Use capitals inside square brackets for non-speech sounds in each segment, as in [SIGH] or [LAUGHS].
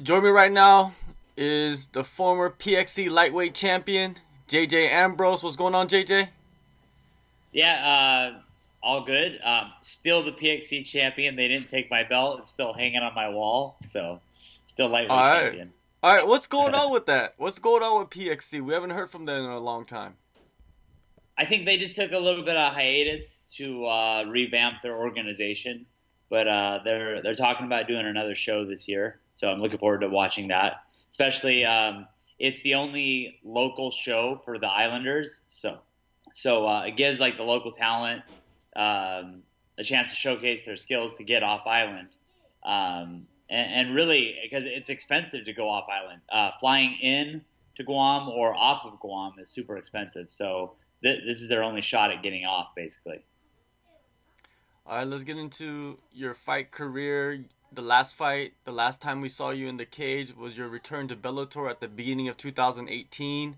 Joining me right now is the former PXC lightweight champion, JJ Ambrose. What's going on, JJ? Yeah, uh, all good. Um, still the PXC champion. They didn't take my belt. It's still hanging on my wall. So, still lightweight all right. champion. All right, what's going [LAUGHS] on with that? What's going on with PXC? We haven't heard from them in a long time. I think they just took a little bit of hiatus to uh, revamp their organization, but uh, they're they're talking about doing another show this year. So I'm looking forward to watching that. Especially, um, it's the only local show for the Islanders, so so uh, it gives like the local talent um, a chance to showcase their skills to get off island. Um, and, and, really, because it's expensive to go off island, uh, flying in to Guam or off of Guam is super expensive. So th- this is their only shot at getting off, basically. All right, let's get into your fight career. The last fight, the last time we saw you in the cage was your return to Bellator at the beginning of 2018.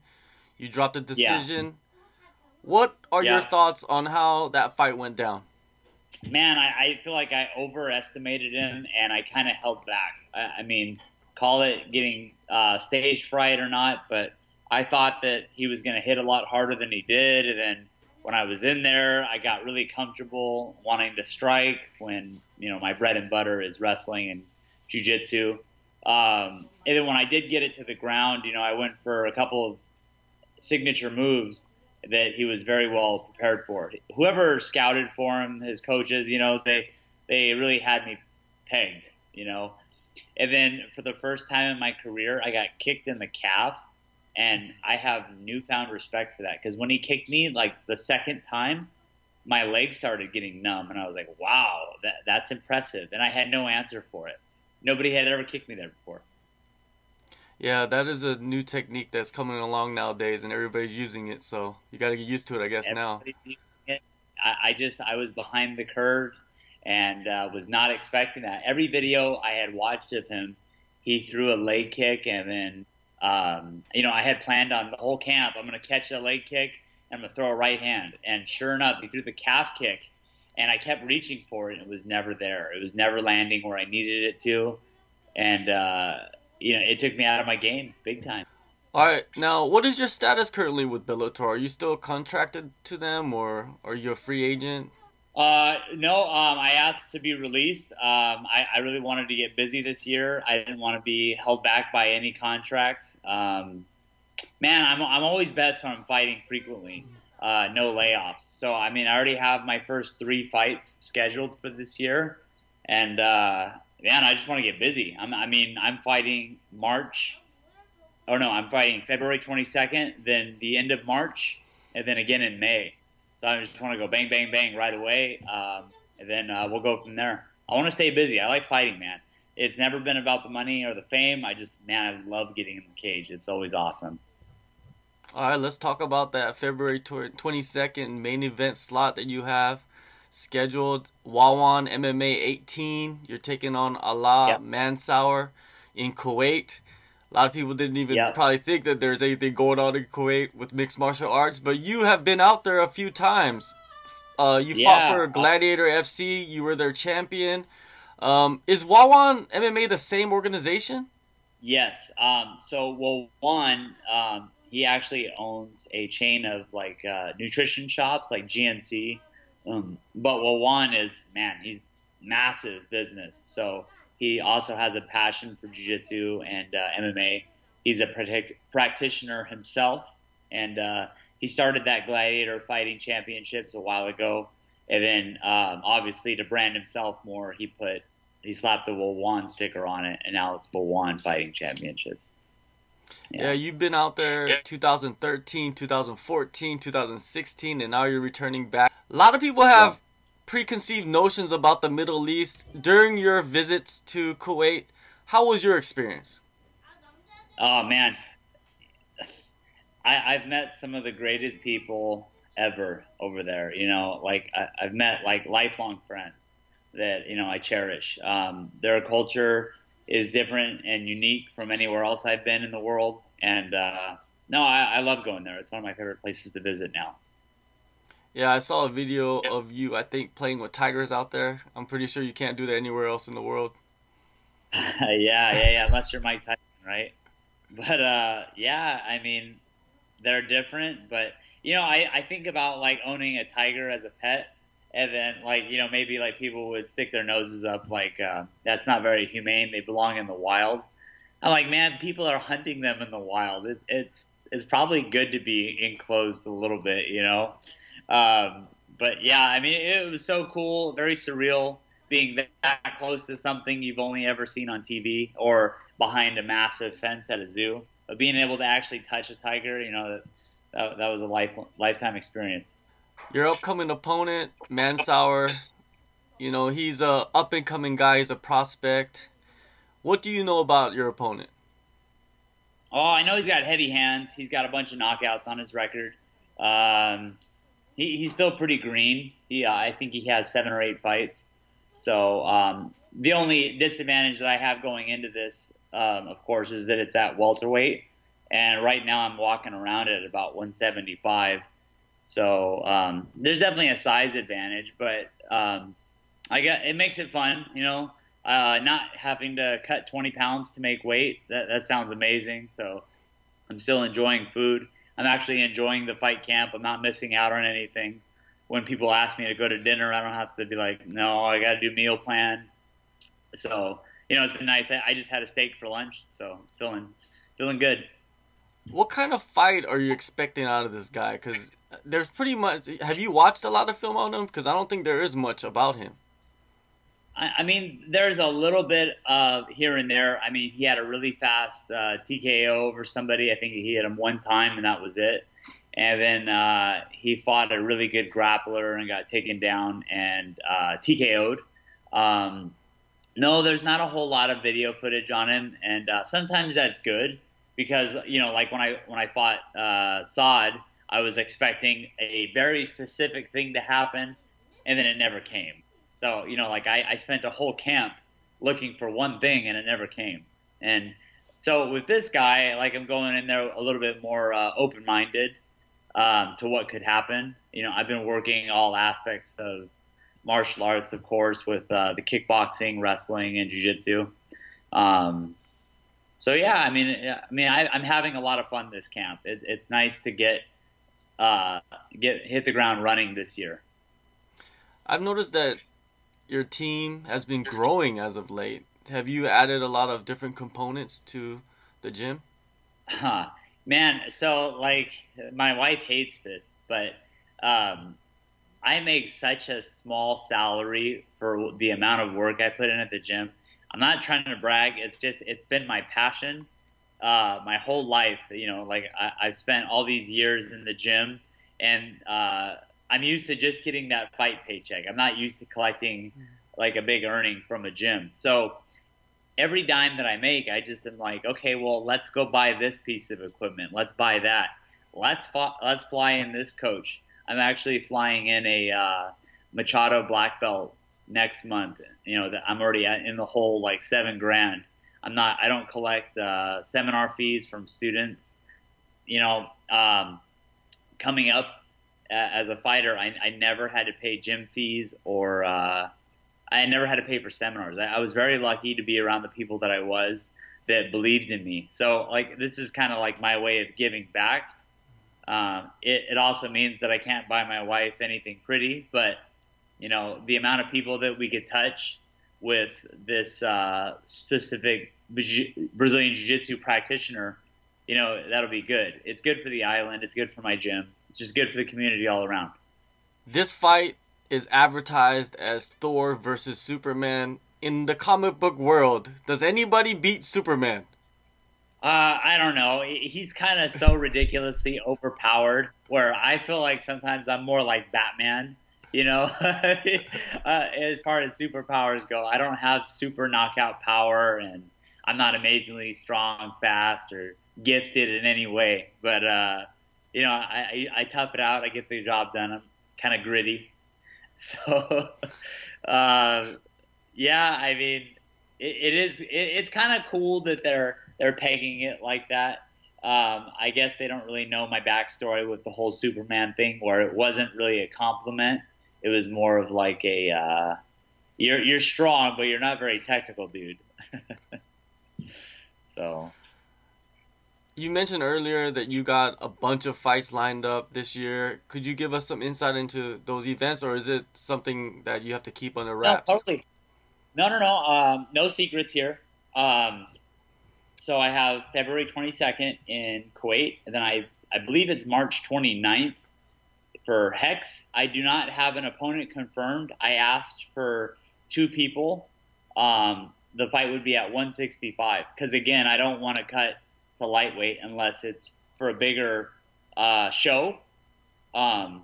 You dropped a decision. Yeah. What are yeah. your thoughts on how that fight went down? Man, I, I feel like I overestimated him and I kind of held back. I, I, mean, call it getting uh, stage fright or not, but I thought that he was going to hit a lot harder than he did. And then when I was in there, I got really comfortable wanting to strike when, you know, my bread and butter is wrestling and jujitsu. Um, and then when I did get it to the ground, you know, I went for a couple of signature moves that he was very well prepared for. Whoever scouted for him, his coaches, you know, they, they really had me pegged, you know. And then for the first time in my career, I got kicked in the calf and I have newfound respect for that because when he kicked me, like the second time, my legs started getting numb, and I was like, "Wow, that that's impressive." And I had no answer for it. Nobody had ever kicked me there before. Yeah, that is a new technique that's coming along nowadays, and everybody's using it. So you got to get used to it, I guess. Everybody's now, I, I, just I was behind the curve and uh, was not expecting that. Every video I had watched of him, he threw a leg kick and then um, you know, I had planned on the whole camp. I'm going to catch a leg kick and I'm going to throw a right hand. And sure enough, he threw the calf kick, and I kept reaching for it, and it was never there. It was never landing where I needed it to, and uh, you know, it took me out of my game big time. All right, now what is your status currently with Bellator? Are you still contracted to them, or are you a free agent? Uh, no, um, I asked to be released. Um, I, I, really wanted to get busy this year. I didn't want to be held back by any contracts. Um, man, I'm, I'm always best when I'm fighting frequently, uh, no layoffs. So, I mean, I already have my first three fights scheduled for this year. And, uh, man, I just want to get busy. I'm, I mean, I'm fighting March. Oh, no, I'm fighting February 22nd, then the end of March, and then again in May. So I just want to go bang, bang, bang right away, um, and then uh, we'll go from there. I want to stay busy. I like fighting, man. It's never been about the money or the fame. I just, man, I love getting in the cage. It's always awesome. All right, let's talk about that February 22nd main event slot that you have scheduled. Wawan MMA 18. You're taking on Allah yep. Mansour in Kuwait. A lot of people didn't even yeah. probably think that there's anything going on in Kuwait with mixed martial arts, but you have been out there a few times. Uh, you yeah. fought for Gladiator FC. You were their champion. Um, is Wawan MMA the same organization? Yes. Um, so Wawan, um, he actually owns a chain of like uh, nutrition shops, like GNC. Um, but Wawan is man, he's massive business. So he also has a passion for jiu-jitsu and uh, MMA. He's a practitioner himself, and uh, he started that gladiator fighting championships a while ago. And then, um, obviously, to brand himself more, he put he slapped the Wawan sticker on it, and now it's Wawan Fighting Championships. Yeah. yeah, you've been out there 2013, 2014, 2016, and now you're returning back. A lot of people have preconceived notions about the Middle East during your visits to Kuwait. How was your experience? Oh man, I, have met some of the greatest people ever over there. You know, like I, have met like lifelong friends that you know I cherish. Um, their culture is different and unique from anywhere else I've been in the world, and uh, no, I, I love going there. It's one of my favorite places to visit now. Yeah, I saw a video of you, I think, playing with tigers out there. I'm pretty sure you can't do that anywhere else in the world. [LAUGHS] yeah, yeah, yeah. Unless you're Mike Tyson, right? But uh, yeah, I mean, they're different. But you know, I, I think about like owning a tiger as a pet, and then like you know maybe like people would stick their noses up like uh, that's not very humane. They belong in the wild. I'm like, man, people are hunting them in the wild. It, it's it's probably good to be enclosed a little bit, you know. Um, but yeah, I mean, it was so cool, very surreal being that close to something you've only ever seen on TV or behind a massive fence at a zoo. But being able to actually touch a tiger, you know, that, that was a life lifetime experience. Your upcoming opponent, Mansour, you know, he's a up and coming guy. He's a prospect. What do you know about your opponent? Oh, I know he's got heavy hands. He's got a bunch of knockouts on his record. Um, he, he's still pretty green. He, uh, I think he has seven or eight fights. So um, the only disadvantage that I have going into this, um, of course, is that it's at welterweight, and right now I'm walking around at about 175. So um, there's definitely a size advantage, but um, I got it makes it fun, you know. Uh, not having to cut 20 pounds to make weight that that sounds amazing. So I'm still enjoying food. I'm actually enjoying the fight camp. I'm not missing out on anything. When people ask me to go to dinner, I don't have to be like, no, I got to do meal plan. So you know, it's been nice. I just had a steak for lunch, so feeling feeling good. What kind of fight are you expecting out of this guy? Because there's pretty much. Have you watched a lot of film on him? Because I don't think there is much about him. I, mean, there's a little bit of here and there. I mean, he had a really fast uh, TKO over somebody. I think he hit him one time, and that was it. And then uh, he fought a really good grappler and got taken down and uh, TKO'd. Um, no, there's not a whole lot of video footage on him, and uh, sometimes that's good because you know, like when I when I fought uh, I was expecting a very specific thing to happen, and then it never came. So, you know, like I, I spent a whole camp looking for one thing and it never came. And so with this guy, like I'm going in there a little bit more uh, open minded um, to what could happen. You know, I've been working all aspects of martial arts, of course, with uh, the kickboxing, wrestling, and jujitsu. Um, so yeah, I mean, I mean, I, am having a lot of fun this camp. It, it's nice to get uh, get hit the ground running this year. I've noticed that your team has been growing as of late. Have you added a lot of different components to the gym? Huh. Man, so like my wife hates this, but um, I make such a small salary for the amount of work I put in at the gym. I'm not trying to brag. It's just it's been my passion uh, my whole life. You know, like I, I've spent all these years in the gym, and uh, I'm used to just getting that fight paycheck. I'm not used to collecting like a big earning from a gym. So every dime that I make, I just am like, okay, well, let's go buy this piece of equipment. Let's buy that. Let's fly, let's fly in this coach. I'm actually flying in a uh, Machado black belt next month. You know, I'm already in the hole like seven grand. I'm not. I don't collect uh, seminar fees from students. You know, um, coming up as a fighter, I, I never had to pay gym fees or uh, I never had to pay for seminars. I, I was very lucky to be around the people that I was that believed in me. So like this is kind of like my way of giving back. Um, it, it also means that I can't buy my wife anything pretty, but you know the amount of people that we could touch with this uh, specific Brazilian Jiu-Jitsu practitioner, you know that'll be good. It's good for the island. It's good for my gym. It's just good for the community all around. This fight is advertised as Thor versus Superman. In the comic book world, does anybody beat Superman? Uh, I don't know. He's kind of so ridiculously overpowered. Where I feel like sometimes I'm more like Batman. You know, [LAUGHS] uh, as far as superpowers go, I don't have super knockout power, and I'm not amazingly strong, fast, or gifted in any way. But uh, you know, I, I, I tough it out. I get the job done. I'm kind of gritty. [LAUGHS] So, [LAUGHS] uh, yeah, I mean, it, it is. It, it's kind of cool that they're they're pegging it like that. Um, I guess they don't really know my backstory with the whole Superman thing, where it wasn't really a compliment. It was more of like a uh, you're you're strong, but you're not very technical, dude. [LAUGHS] So you mentioned earlier that you got a bunch of fights lined up this year. Could you give us some insight into those events, or is it something that you have to keep under wraps? No, totally. No, no, no. Um, no secrets here. Um, so I have February 22nd in Kuwait, and then I I believe it's March 29th for Hex. I do not have an opponent confirmed. I asked for two people. Um, the fight would be at 165 because again, I don't want to cut to lightweight unless it's for a bigger uh, show. Um,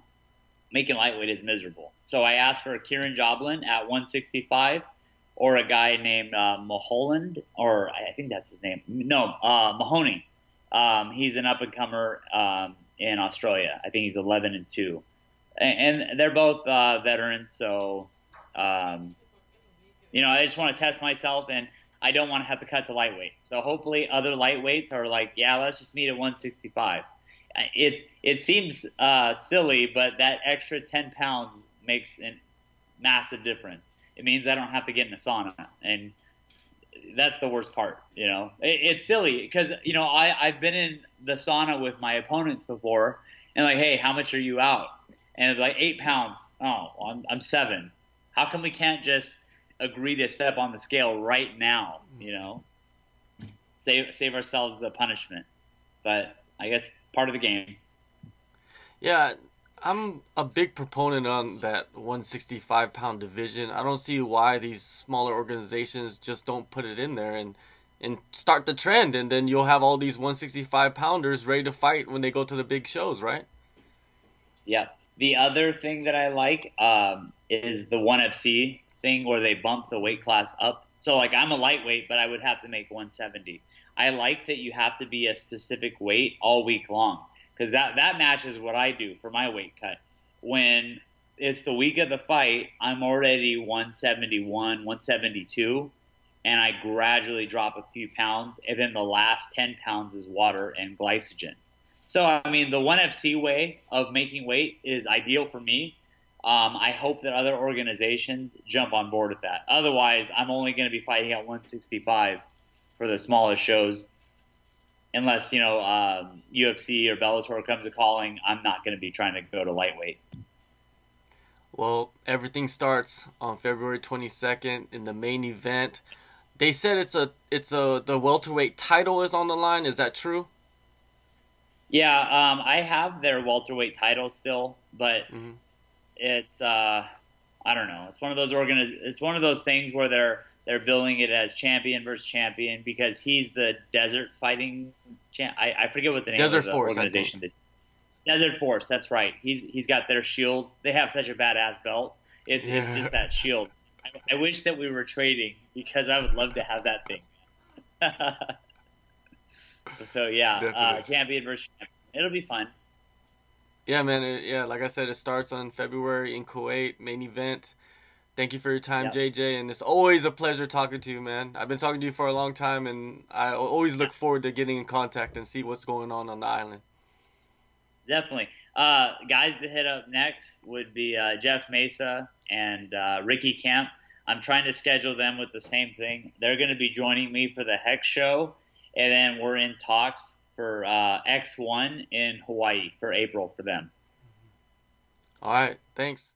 making lightweight is miserable. So I asked for Kieran Joblin at 165 or a guy named uh, Maholand, or I think that's his name. No, uh, Mahoney. Um, he's an up and comer um, in Australia. I think he's 11 and 2. And, and they're both uh, veterans, so, um, you know, I just want to test myself and I don't want to have to cut to lightweight. So hopefully other lightweights are like, yeah, let's just meet at 165. It, it seems uh, silly, but that extra 10 pounds makes a massive difference. It means I don't have to get in a sauna. And that's the worst part, you know. It, it's silly because, you know, I, I've been in the sauna with my opponents before and like, hey, how much are you out? And like eight pounds. Oh, I'm, I'm seven. How come we can't just agree to step on the scale right now? You know, save save ourselves the punishment. But I guess part of the game. Yeah, I'm a big proponent on that 165 pound division. I don't see why these smaller organizations just don't put it in there and and start the trend, and then you'll have all these 165 pounders ready to fight when they go to the big shows, right? Yeah. The other thing that I like um, is the one FC thing where they bump the weight class up. So like I'm a lightweight, but I would have to make 170. I like that you have to be a specific weight all week long because that that matches what I do for my weight cut. When it's the week of the fight, I'm already 171, 172, and I gradually drop a few pounds, and then the last 10 pounds is water and glycogen. So I mean, the one FC way of making weight is ideal for me. Um, I hope that other organizations jump on board with that. Otherwise, I'm only going to be fighting at 165 for the smallest shows unless you know um, UFC or Bellator comes a calling, I'm not going to be trying to go to lightweight. Well, everything starts on February 22nd in the main event. They said it's a it's a the welterweight title is on the line. Is that true? Yeah, um, I have their welterweight title still, but mm-hmm. It's uh, I don't know. It's one of those organiz- It's one of those things where they're they're billing it as champion versus champion because he's the desert fighting champ. I, I forget what the name desert of the Force, organization. Desert Force, that's right. He's he's got their shield. They have such a badass belt. It's, yeah. it's just that shield. I, I, wish that we were trading because I would love to have that thing. [LAUGHS] so yeah, uh, champion versus champion. It'll be fun. Yeah, man. It, yeah, like I said, it starts on February in Kuwait. Main event. Thank you for your time, yep. JJ, and it's always a pleasure talking to you, man. I've been talking to you for a long time, and I always look forward to getting in contact and see what's going on on the island. Definitely. Uh, guys to hit up next would be uh, Jeff Mesa and uh, Ricky Camp. I'm trying to schedule them with the same thing. They're going to be joining me for the Hex show, and then we're in talks for uh, X1 in Hawaii for April for them. All right. Thanks.